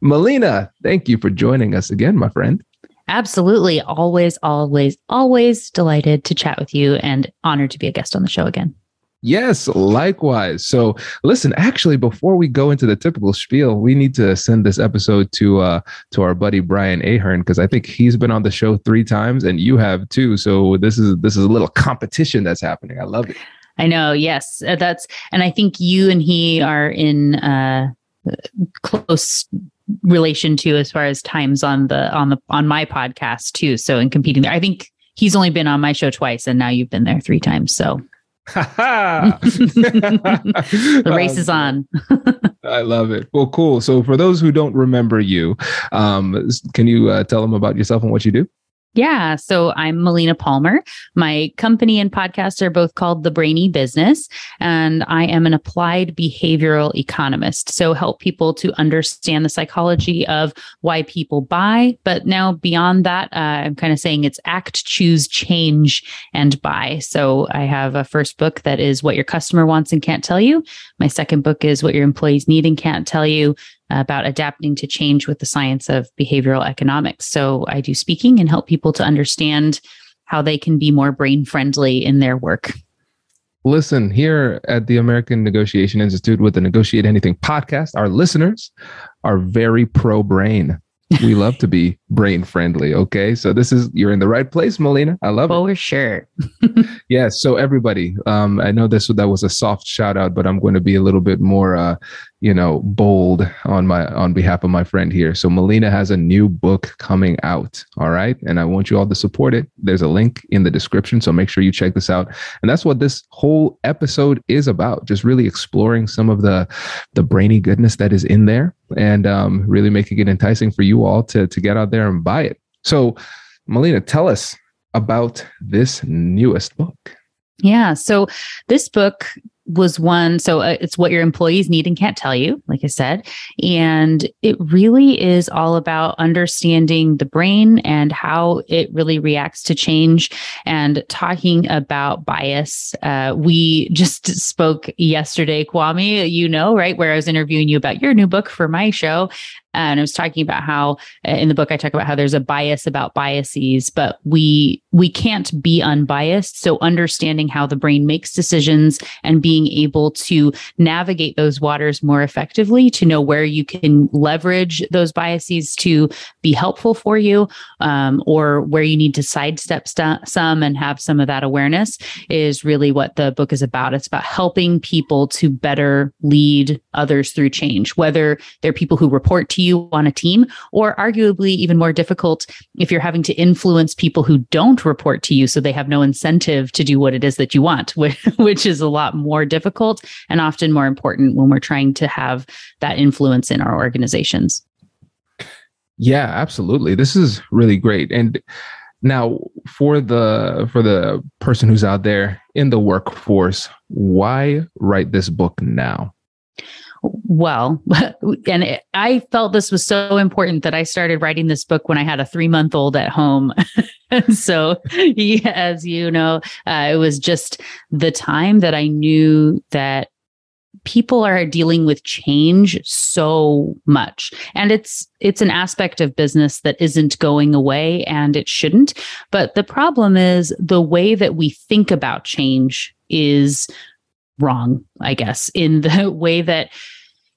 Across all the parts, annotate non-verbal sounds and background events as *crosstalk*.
Melina, thank you for joining us again, my friend. Absolutely. Always, always, always delighted to chat with you and honored to be a guest on the show again. Yes, likewise. So, listen, actually, before we go into the typical spiel, we need to send this episode to uh to our buddy Brian Ahearn because I think he's been on the show three times and you have too. So this is this is a little competition that's happening. I love it. I know. Yes, that's and I think you and he are in uh close relation to as far as times on the on the on my podcast too. So in competing there, I think he's only been on my show twice, and now you've been there three times. So *laughs* the race is on. I love it. Well, cool. So for those who don't remember you, um, can you uh, tell them about yourself and what you do? Yeah. So I'm Melina Palmer. My company and podcast are both called The Brainy Business, and I am an applied behavioral economist. So help people to understand the psychology of why people buy. But now beyond that, uh, I'm kind of saying it's act, choose, change, and buy. So I have a first book that is What Your Customer Wants and Can't Tell You. My second book is What Your Employees Need and Can't Tell You about adapting to change with the science of behavioral economics. So I do speaking and help people to understand how they can be more brain friendly in their work. Listen, here at the American Negotiation Institute with the Negotiate Anything podcast, our listeners are very pro brain we love to be brain friendly. Okay. So this is, you're in the right place, Melina. I love well, it. we're sure. *laughs* yeah. So everybody, um, I know this, that was a soft shout out, but I'm going to be a little bit more, uh, you know, bold on my, on behalf of my friend here. So Melina has a new book coming out. All right. And I want you all to support it. There's a link in the description. So make sure you check this out. And that's what this whole episode is about. Just really exploring some of the, the brainy goodness that is in there and um, really making it enticing for you all to, to get out there and buy it. So Melina, tell us about this newest book. Yeah. So this book was one so uh, it's what your employees need and can't tell you like i said and it really is all about understanding the brain and how it really reacts to change and talking about bias uh, we *laughs* just spoke yesterday kwame you know right where i was interviewing you about your new book for my show and I was talking about how uh, in the book I talk about how there's a bias about biases, but we we can't be unbiased. So understanding how the brain makes decisions and being able to navigate those waters more effectively to know where you can leverage those biases to be helpful for you, um, or where you need to sidestep st- some and have some of that awareness is really what the book is about. It's about helping people to better lead others through change, whether they're people who report to you on a team, or arguably even more difficult if you're having to influence people who don't report to you. So they have no incentive to do what it is that you want, *laughs* which is a lot more difficult and often more important when we're trying to have that influence in our organizations. Yeah, absolutely. This is really great. And now for the for the person who's out there in the workforce, why write this book now? Well *laughs* and it, i felt this was so important that i started writing this book when i had a three month old at home. *laughs* So, *laughs* as you know, uh, it was just the time that I knew that people are dealing with change so much. And it's it's an aspect of business that isn't going away and it shouldn't. But the problem is the way that we think about change is wrong i guess in the *laughs* way that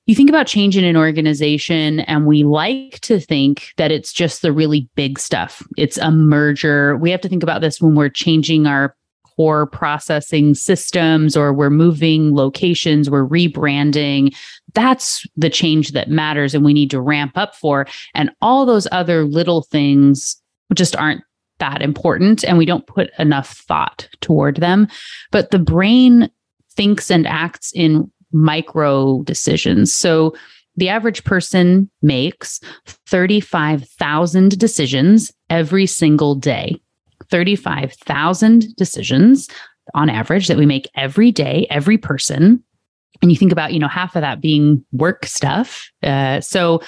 you think about change in an organization and we like to think that it's just the really big stuff. It's a merger. We have to think about this when we're changing our core processing systems or we're moving locations, we're rebranding. That's the change that matters and we need to ramp up for. And all those other little things just aren't that important and we don't put enough thought toward them. But the brain thinks and acts in micro decisions. So the average person makes 35,000 decisions every single day. 35,000 decisions on average that we make every day, every person. And you think about, you know, half of that being work stuff. Uh, so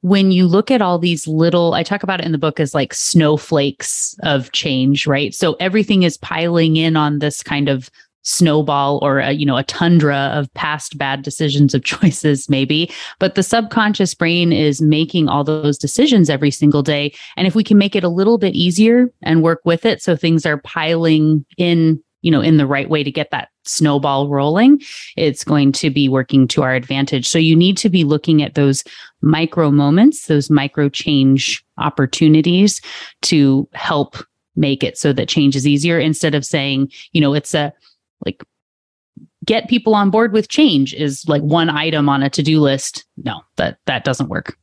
when you look at all these little, I talk about it in the book as like snowflakes of change, right? So everything is piling in on this kind of snowball or a, you know a tundra of past bad decisions of *laughs* choices maybe. But the subconscious brain is making all those decisions every single day. And if we can make it a little bit easier and work with it so things are piling in you know in the right way to get that snowball rolling it's going to be working to our advantage. So you need to be looking at those micro moments those micro change opportunities to help make it so that change is easier instead of saying you know it's a like get people on board with change is like one item on a to-do list. No that that doesn't work.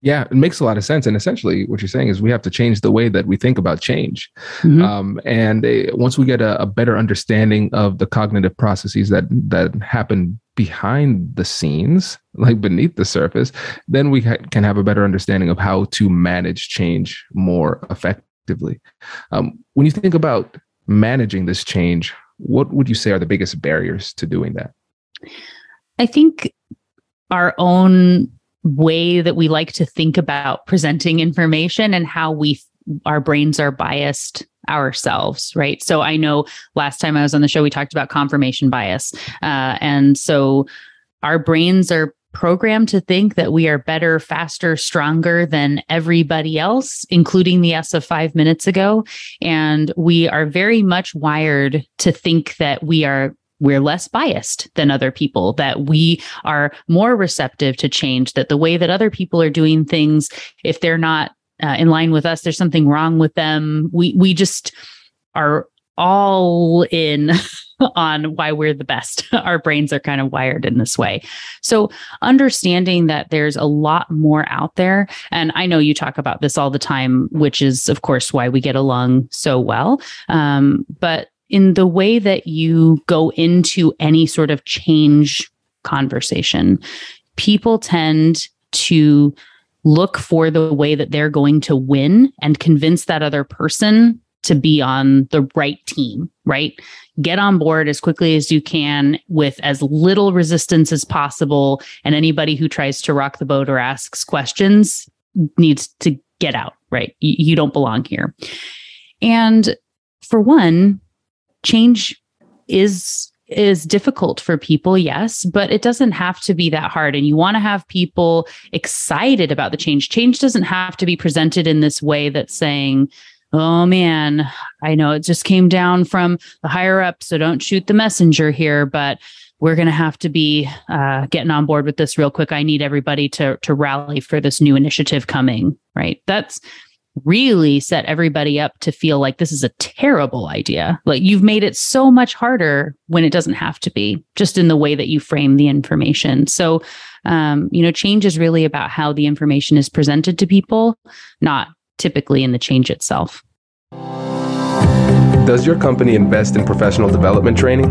Yeah it makes a lot of sense. And essentially what you're saying is we have to change the way that we think about change. Mm-hmm. um, and uh, once we get a, a, better understanding of the cognitive processes that that happen behind the scenes like beneath the surface then we ha- can have a better understanding of how to manage change more effectively. Um, when you think about managing this change what would you say are the biggest barriers to doing that? I think our own way that we like to think about presenting information and how we our brains are biased ourselves right so i know last time i was on the show we talked about confirmation bias uh, and so our brains are programmed to think that we are better, faster, stronger than everybody else, including the S of five minutes ago. And we are very much wired to think that we are we're less biased than other people, that we are more receptive to change, that the way that other people are doing things, if they're not uh, in line with us, there's something wrong with them. We we just are all in *laughs* *laughs* on why we're the best. *laughs* Our brains are kind of wired in this way. So, understanding that there's a lot more out there. And I know you talk about this all the time, which is, of course, why we get along so well. Um, but in the way that you go into any sort of change conversation, people tend to look for the way that they're going to win and convince that other person to be on the right team, right? Get on board as quickly as you can with as little resistance as possible. And anybody who tries to rock the boat or asks questions needs to get out, right? You, you don't belong here. And for one, change is is difficult for people, yes, but it doesn't have to be that hard. And you want to have people excited about the change. Change doesn't have to be presented in this way that's saying, oh man, I know it just came down from the higher up, so don't shoot the messenger here, but we're going to have to be uh, getting on board with this real quick. I need everybody to to rally for this new initiative coming. Right? That's really set everybody up to feel like this is a terrible idea. Like you've made it so much harder when it doesn't have to be, just in the way that you frame the information. So, um, you know, change is really about how the information is presented to people, not typically in the change itself. Does your company invest in professional development training?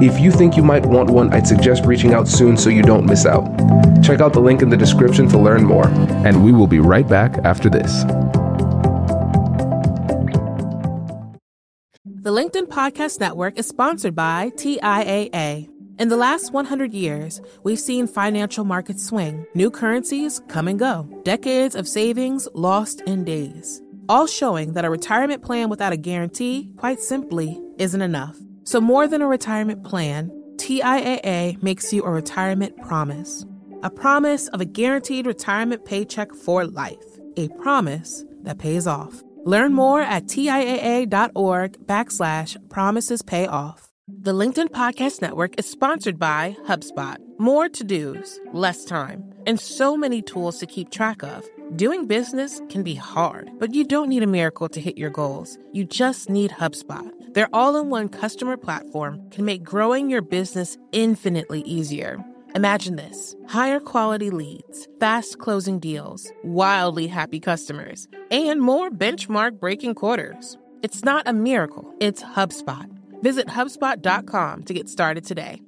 If you think you might want one, I'd suggest reaching out soon so you don't miss out. Check out the link in the description to learn more. And we will be right back after this. The LinkedIn Podcast Network is sponsored by TIAA. In the last 100 years, we've seen financial markets swing, new currencies come and go, decades of savings lost in days, all showing that a retirement plan without a guarantee, quite simply, isn't enough. So, more than a retirement plan, TIAA makes you a retirement promise a promise of a guaranteed retirement paycheck for life, a promise that pays off. Learn more at TIAA.org backslash promises pay off. The LinkedIn Podcast Network is sponsored by HubSpot. More to dos, less time, and so many tools to keep track of. Doing business can be hard, but you don't need a miracle to hit your goals. You just need HubSpot. Their all in one customer platform can make growing your business infinitely easier. Imagine this higher quality leads, fast closing deals, wildly happy customers, and more benchmark breaking quarters. It's not a miracle, it's HubSpot. Visit HubSpot.com to get started today.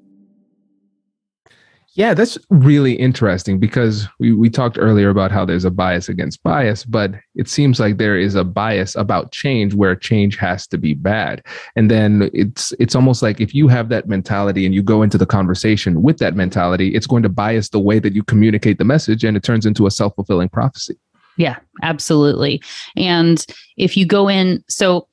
Yeah, that's really interesting because we, we talked earlier about how there's a bias against bias, but it seems like there is a bias about change where change has to be bad. And then it's it's almost like if you have that mentality and you go into the conversation with that mentality, it's going to bias the way that you communicate the message and it turns into a self-fulfilling prophecy. Yeah, absolutely. And if you go in, so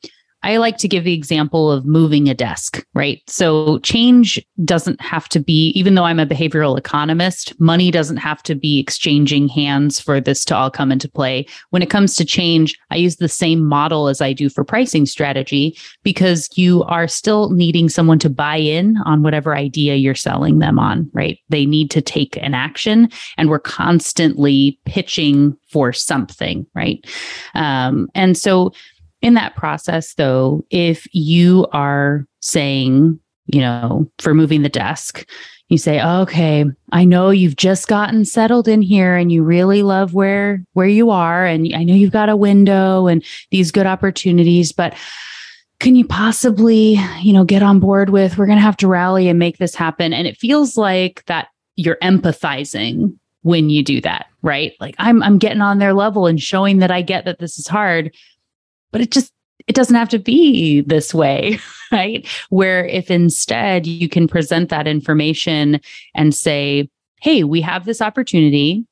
I like to give the example of moving a desk, right? So change doesn't have to be, even though I'm a behavioral economist, money doesn't have to be exchanging hands for this to all come into play. When it comes to change, I use the same model as I do for pricing strategy because you are still needing someone to buy in on whatever idea you're selling them on, right? They need to take an action and we're constantly pitching for something, right? Um, and so in that process, though, if you are saying, you know, for moving the desk, you say, okay, I know you've just gotten settled in here and you really love where where you are and I know you've got a window and these good opportunities, but can you possibly, you know, get on board with we're going to have to rally and make this happen and it feels like that you're empathizing when you do that, right? Like I'm I'm getting on their level and showing that I get that this is hard but it just it doesn't have to be this way, *laughs* right? Where if instead you can present that information and say, hey, we have this opportunity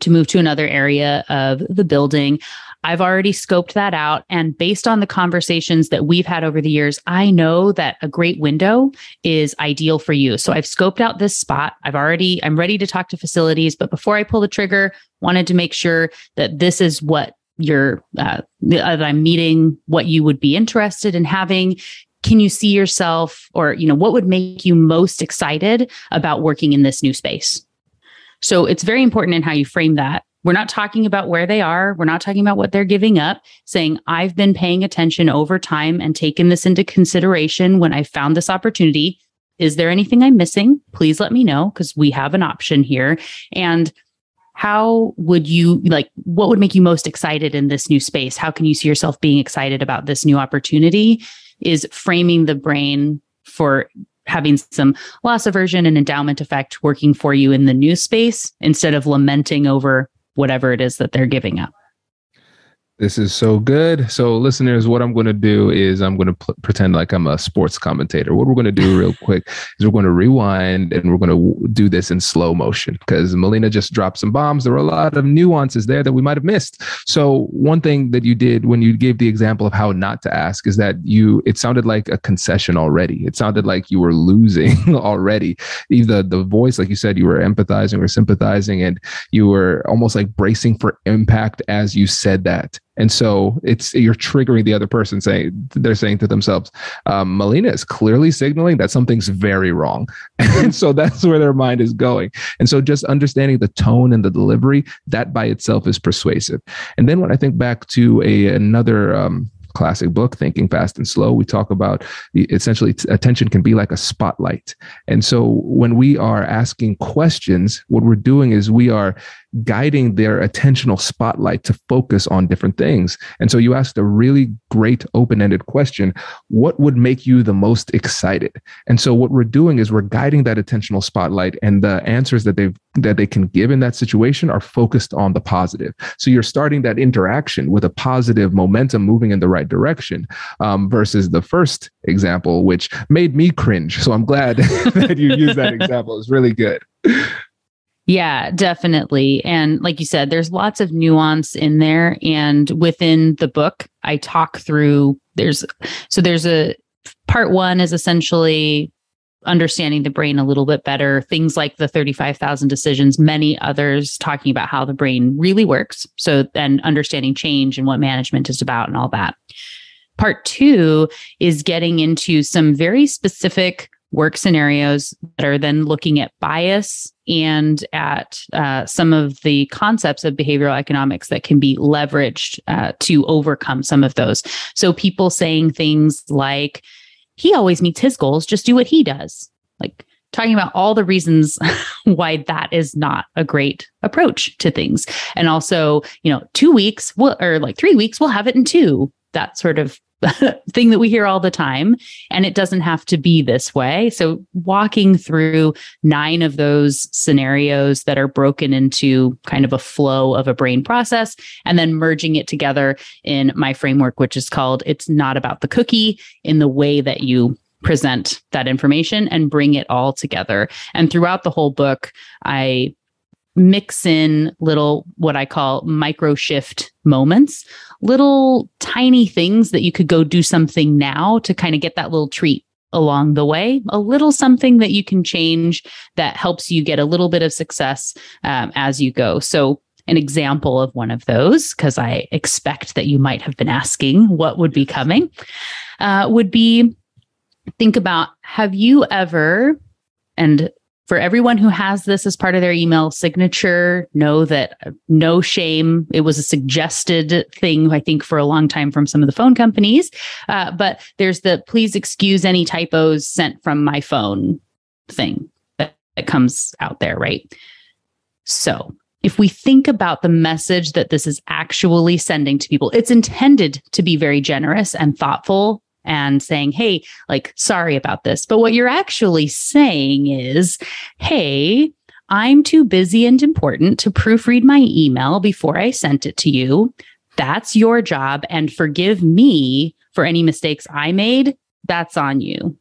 to move to another area of the building. I've already scoped that out. And based on the conversations that we've had over the years, I know that a great window is ideal for you. So I've scoped out this spot. I've already, I'm ready to talk to facilities. But before I pull the trigger, wanted to make sure that this is what you're uh, that I'm meeting what you would be interested in having. Can you see yourself, or you know, what would make you most excited about working in this new space? So it's very important in how you frame that. We're not talking about where they are. We're not talking about what they're giving up. Saying, I've been paying attention over time and taken this into consideration when I found this opportunity. Is there anything I'm missing? Please let me know because we have an option here. And how would you like what would make you most excited in this new space? How can you see yourself being excited about this new opportunity? Is framing the brain for having some loss aversion and endowment effect working for you in the new space instead of lamenting over whatever it is that they're giving up this is so good. So, listeners, what I'm going to do is I'm going to pl- pretend like I'm a sports commentator. What we're going to do real *laughs* quick is we're going to rewind and we're going to w- do this in slow motion because Melina just dropped some bombs. There were a lot of nuances there that we might have missed. So, one thing that you did when you gave the example of how not to ask is that you, it sounded like a concession already. It sounded like you were losing *laughs* already. Either the voice, like you said, you were empathizing or sympathizing, and you were almost like bracing for impact as you said that And so it's you're triggering the other person saying they're saying to themselves, um, Melina is clearly signaling that something's very wrong. *laughs* and so that's where their mind is going. And so just understanding the tone and the delivery, that by itself is persuasive. And then when I think back to a another um, classic book, Thinking Fast and Slow, we talk about essentially attention can be like a spotlight. And so when we are asking questions, what we're doing is we are guiding their attentional spotlight to focus on different things. And so you asked a really great open ended question What would make you the most excited? And so what we're doing is we're guiding that attentional spotlight, and the answers that they've that they can give in that situation are focused on the positive. So you're starting that interaction with a positive momentum moving in the right direction um, versus the first example, which made me cringe. So I'm glad *laughs* that you used that *laughs* example. It's really good. Yeah, definitely. And like you said, there's lots of nuance in there. And within the book, I talk through there's so there's a part one is essentially understanding the brain a little bit better, things like the 35,000 decisions, many others talking about how the brain really works. So then understanding change and what management is about and all that. Part two is getting into some very specific work scenarios that are then looking at bias and at uh, some of the concepts of behavioral economics that can be leveraged uh, to overcome some of those. So, people saying things like, he always meets his goals, just do what he does. Like, talking about all the reasons *laughs* why that is not a great approach to things. And also, you know, two weeks, we'll, or like three weeks, we'll have it in two, that sort of *laughs* thing that we hear all the time. And it doesn't have to be this way. So, walking through nine of those scenarios that are broken into kind of a flow of a brain process, and then merging it together in my framework, which is called It's Not About the Cookie in the way that you present that information and bring it all together. And throughout the whole book, I mix in little what I call micro shift moments, little tiny things that you could go do something now to kind of get that little treat along the way, a little something that you can change that helps you get a little bit of success um, as you go. So, an example of one of those, because I expect that you might have been asking what would be coming, uh, would be think about have you ever, and for everyone who has this as part of their email signature, know that uh, no shame. It was a suggested thing, I think, for a long time from some of the phone companies. Uh, but there's the please excuse any typos sent from my phone thing that, that comes out there, right? So if we think about the message that this is actually sending to people, it's intended to be very generous and thoughtful and saying, Hey, like, sorry about this. But what you're actually saying is, Hey, I'm too busy and important to proofread my email before I sent it to you. That's your job. And forgive me for any mistakes I made. That's on you.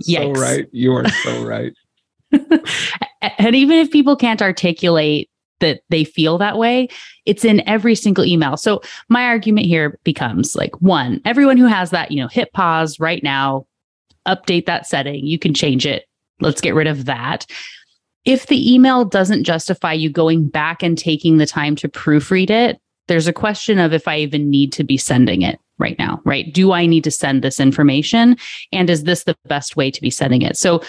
so right. You are so right. *laughs* and even if people can't articulate that they feel that way, it's in every single email. So my argument here becomes like one, everyone who has that, you know, hit pause right now, update that setting. You can change it. Let's get rid of that. If the email doesn't justify you going back and taking the time to proofread it, there's a question of if I even need to be sending it right now, right? Do I need to send this information? And is this the best way to be sending it? So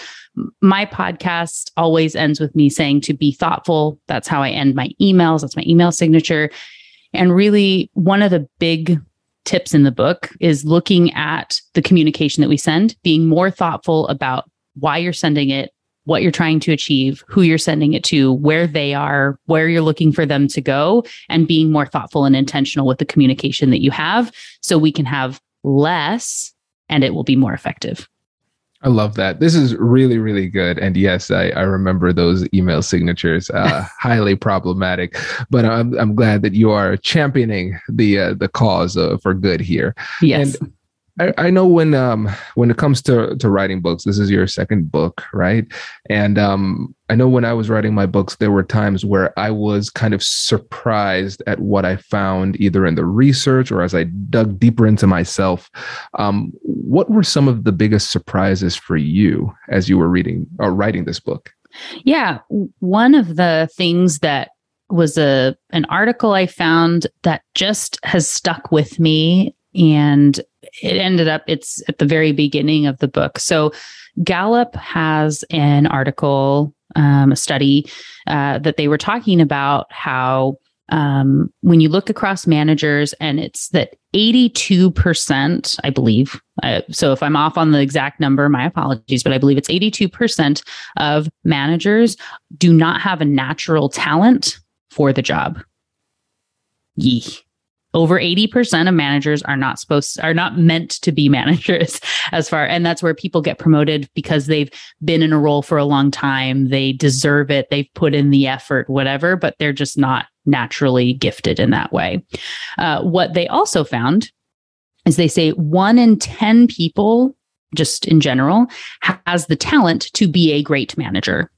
my podcast always ends with me saying to be thoughtful. That's how I end my emails. That's my email signature. And really, one of the big tips in the book is looking at the communication that we send, being more thoughtful about why you're sending it, what you're trying to achieve, who you're sending it to, where they are, where you're looking for them to go, and being more thoughtful and intentional with the communication that you have so we can have less and it will be more effective. I love that. This is really, really good. And yes, I, I remember those email signatures, uh, *laughs* highly problematic. But I'm, I'm glad that you are championing the uh, the cause uh, for good here. Yes. And I, I know when um when it comes to to writing books, this is your second book, right? And um I know when I was writing my books, there were times where I was kind of surprised at what I found either in the research or as I dug deeper into myself. Um, what were some of the biggest surprises for you as you were reading or writing this book? Yeah, one of the things that was a an article I found that just has stuck with me and it ended up it's at the very beginning of the book. So Gallup has an article, um, a study uh, that they were talking about how um, when you look across managers, and it's that 82%, I believe. Uh, so if I'm off on the exact number, my apologies, but I believe it's 82% of managers do not have a natural talent for the job. Yee over 80% of managers are not supposed are not meant to be *laughs* managers as far and that's where people get promoted because they've been in a role for a long time. They deserve it. They've put in the effort whatever but they're just not naturally gifted in that way. Uh, what they also found is they say one in 10 people just in general has the talent to be a great manager.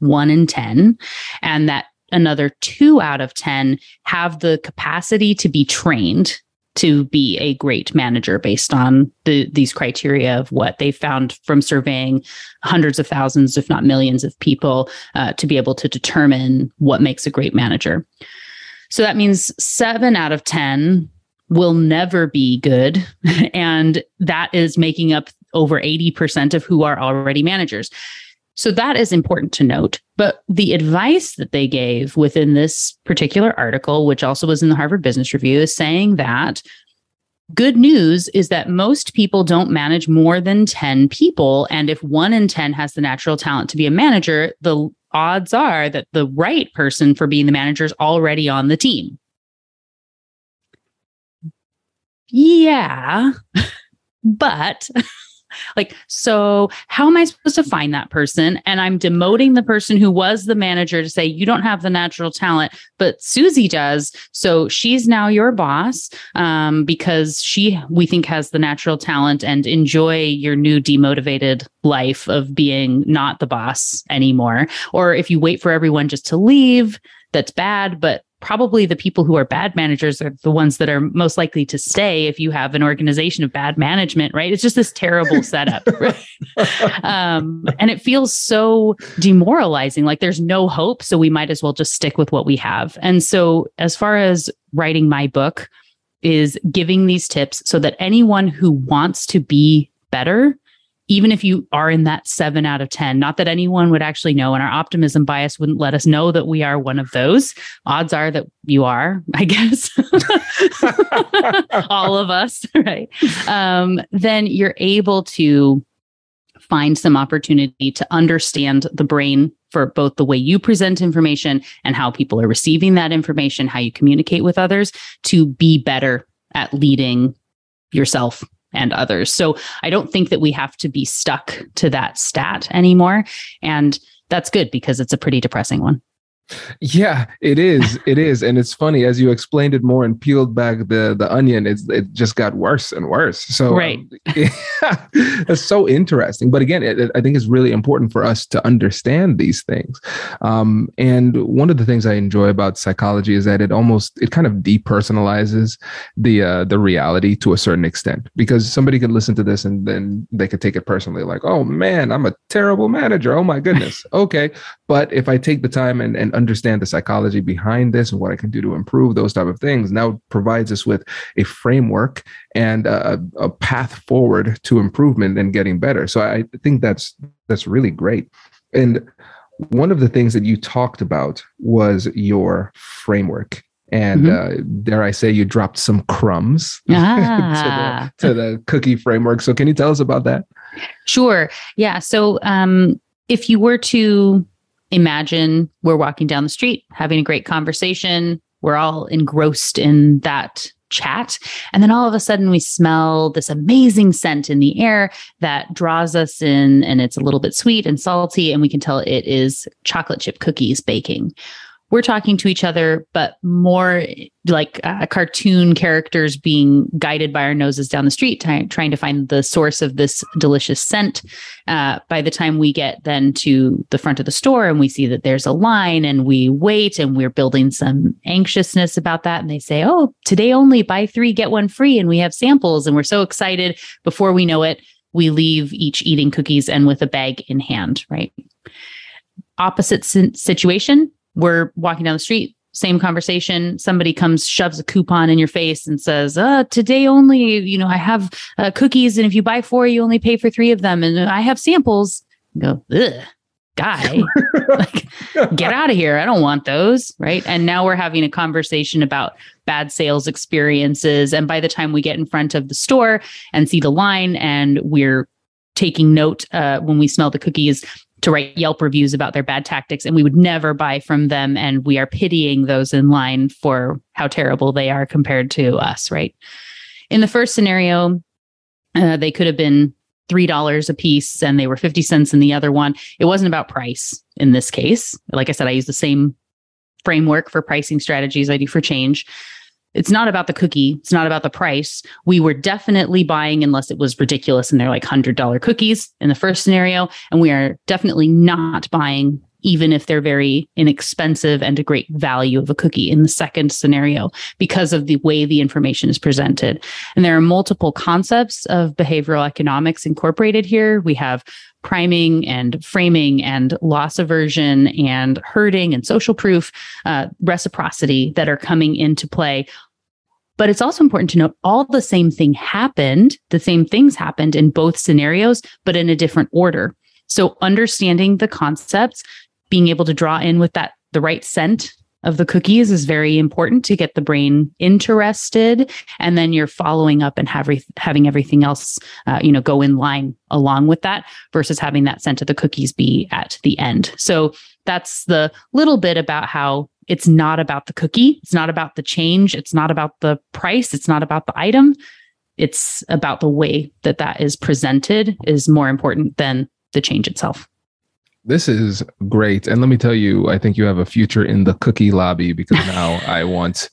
One in 10 and that another two out of 10 have the capacity to be trained to be a great manager based on the, these criteria of what they found from surveying hundreds of thousands, if not millions of people uh, to be able to determine what makes a great manager. So that means seven out of 10 will never be good. *laughs* and that is making up over 80% of who are already managers. So that is important to note. But the advice that they gave within this particular article, which also was in the Harvard Business Review, is saying that good news is that most people don't manage more than 10 people. And if one in 10 has the natural talent to be a manager, the odds are that the right person for being the manager is already on the team. Yeah. *laughs* but like, so how am I supposed to find that person? And I'm demoting the person who was the manager to say, you don't have the natural talent, but Susie does. So she's now your boss um, because she, we think, has the natural talent and enjoy your new demotivated life of being not the boss anymore. Or if you wait for everyone just to leave, that's bad, but probably the people who are bad managers are the ones that are most likely to stay if you have an organization of bad management, right? It's just this terrible *laughs* setup. *laughs* Right? um, and it feels so demoralizing. Like there's no hope. So we might as well just stick with what we have. And so, as far as writing my book, is giving these tips so that anyone who wants to be better even if you are in that seven out of 10, not that anyone would actually know, and our optimism bias wouldn't let us know that we are one of those. Odds are that you are, *laughs* I guess, *laughs* all of us, *laughs* right? Um, then you're able to find some opportunity to understand the brain for both the way you present information and how people are receiving that information, how you communicate with others to be better at leading yourself and others. So I don't think that we have to be stuck to that stat anymore. And that's good because it's a pretty depressing one. Yeah, it is. It is, and it's funny as you explained it more and peeled back the the onion. It's it just got worse and worse. So um, right, um, *laughs* yeah, it's so interesting. But again, it, it, I think it's really important for us to understand these things. Um, and one of the things I enjoy about psychology is that it almost it kind of depersonalizes the uh, the reality to a certain extent because somebody could listen to this and then they could take it personally, like, oh man, I'm a terrible manager. Oh my goodness. okay, but if I take the time and and understand the psychology behind this and what I can do to improve those type of things now provides us with a framework and a, a path forward to improvement and getting better. So I think that's that's really great. And one of the things that you talked about was your framework and mm-hmm. uh, dare I say you dropped some crumbs ah. *laughs* to, the, to, the, cookie framework. So can you tell us about that? Sure. Yeah. So um, if you were to imagine we're walking down the street having a great conversation. We're all engrossed in that chat. And then all of a sudden, we smell this amazing scent in the air that draws us in, and it's a little bit sweet and salty. And we can tell it is chocolate chip cookies baking we're talking to each other, but more like uh, cartoon characters being guided by our noses down the street, t- trying to find the source of this delicious scent. Uh, by the time we get then to the front of the store and we see that there's a line and we wait and we're building some anxiousness about that. And they say, oh, today only buy three, get one free. And we have samples and we're so excited. Before we know it, we leave each eating cookies and with a bag in hand, right? Opposite situation we're walking down the street same conversation. Somebody comes, shoves a coupon in your face and says, uh, today only, you know, I have uh, cookies. And if you buy four, you only pay for three of them. And I have samples. You go, ugh, guy, *laughs* like, get out of here. I don't want those. Right. And now we're having a conversation about bad sales experiences. And by the time we get in front of the store and see the line and we're taking note uh, when we smell the cookies to write Yelp reviews about their bad tactics, and we would never buy from them. And we are pitying those in line for how terrible they are compared to us, right? In the first scenario, uh, they could have been $3 a piece and they were 50 cents in the other one. It wasn't about price in this case. Like I said, I use the same framework for pricing strategies I do for change it's not about the cookie. It's not about the price. We were definitely buying unless it was ridiculous and they're like $100 cookies in the first scenario. And we are definitely not buying even if they're very inexpensive and a great value of a cookie in the second scenario because of the way the information is presented. And there are multiple concepts of behavioral economics incorporated here. We have priming and framing and loss aversion and herding and social proof, uh, reciprocity that are coming into play. But it's also important to note all the same thing happened, the same things happened in both scenarios, but in a different order. So understanding the concepts, being able to draw in with that the right scent of the cookies is very important to get the brain interested. And then you're following up and have re- having everything else uh, you know go in line along with that versus having that scent of the cookies be at the end. So that's the little bit about how it's not about the cookie. It's not about the change. It's not about the price. It's not about the item. It's about the way that that is presented is more important than the change itself this is great. And let me tell you, I think you have a future in the cookie lobby because *laughs* now I want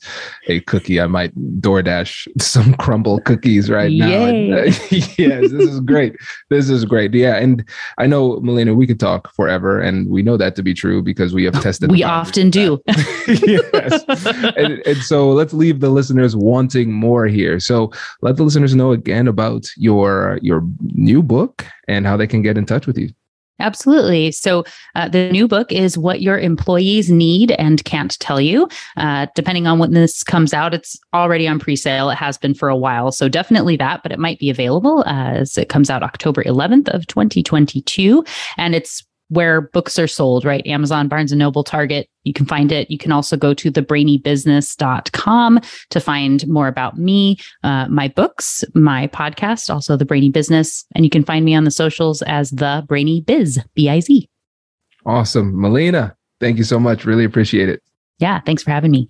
a cookie. I might DoorDash *laughs* some Crumbl cookies right now. *laughs* yes, this is great. This is great. Yeah. And I know, Melina, we could talk forever. And we know that to be true because we have tested. we often do. yes. And, and so let's leave the listeners wanting more here. So let the listeners know again about your your new book and how they can get in touch with you. Absolutely. So, uh, the new book is What Your Employees Need and Can't Tell You. Uh, depending on when this comes out, it's already on pre sale. It has been for a while. So, definitely that, but it might be available as it comes out October 11th of 2022. And it's where books are sold, right? Amazon, Barnes and Noble, Target. You can find it. You can also go to thebrainybusiness.com to find more about me, uh, my books, my podcast, also The Brainy Business. And you can find me on the socials as The Brainy Biz, B I Z. Awesome. Melina, thank you so much. Really appreciate it. Yeah. Thanks for having me.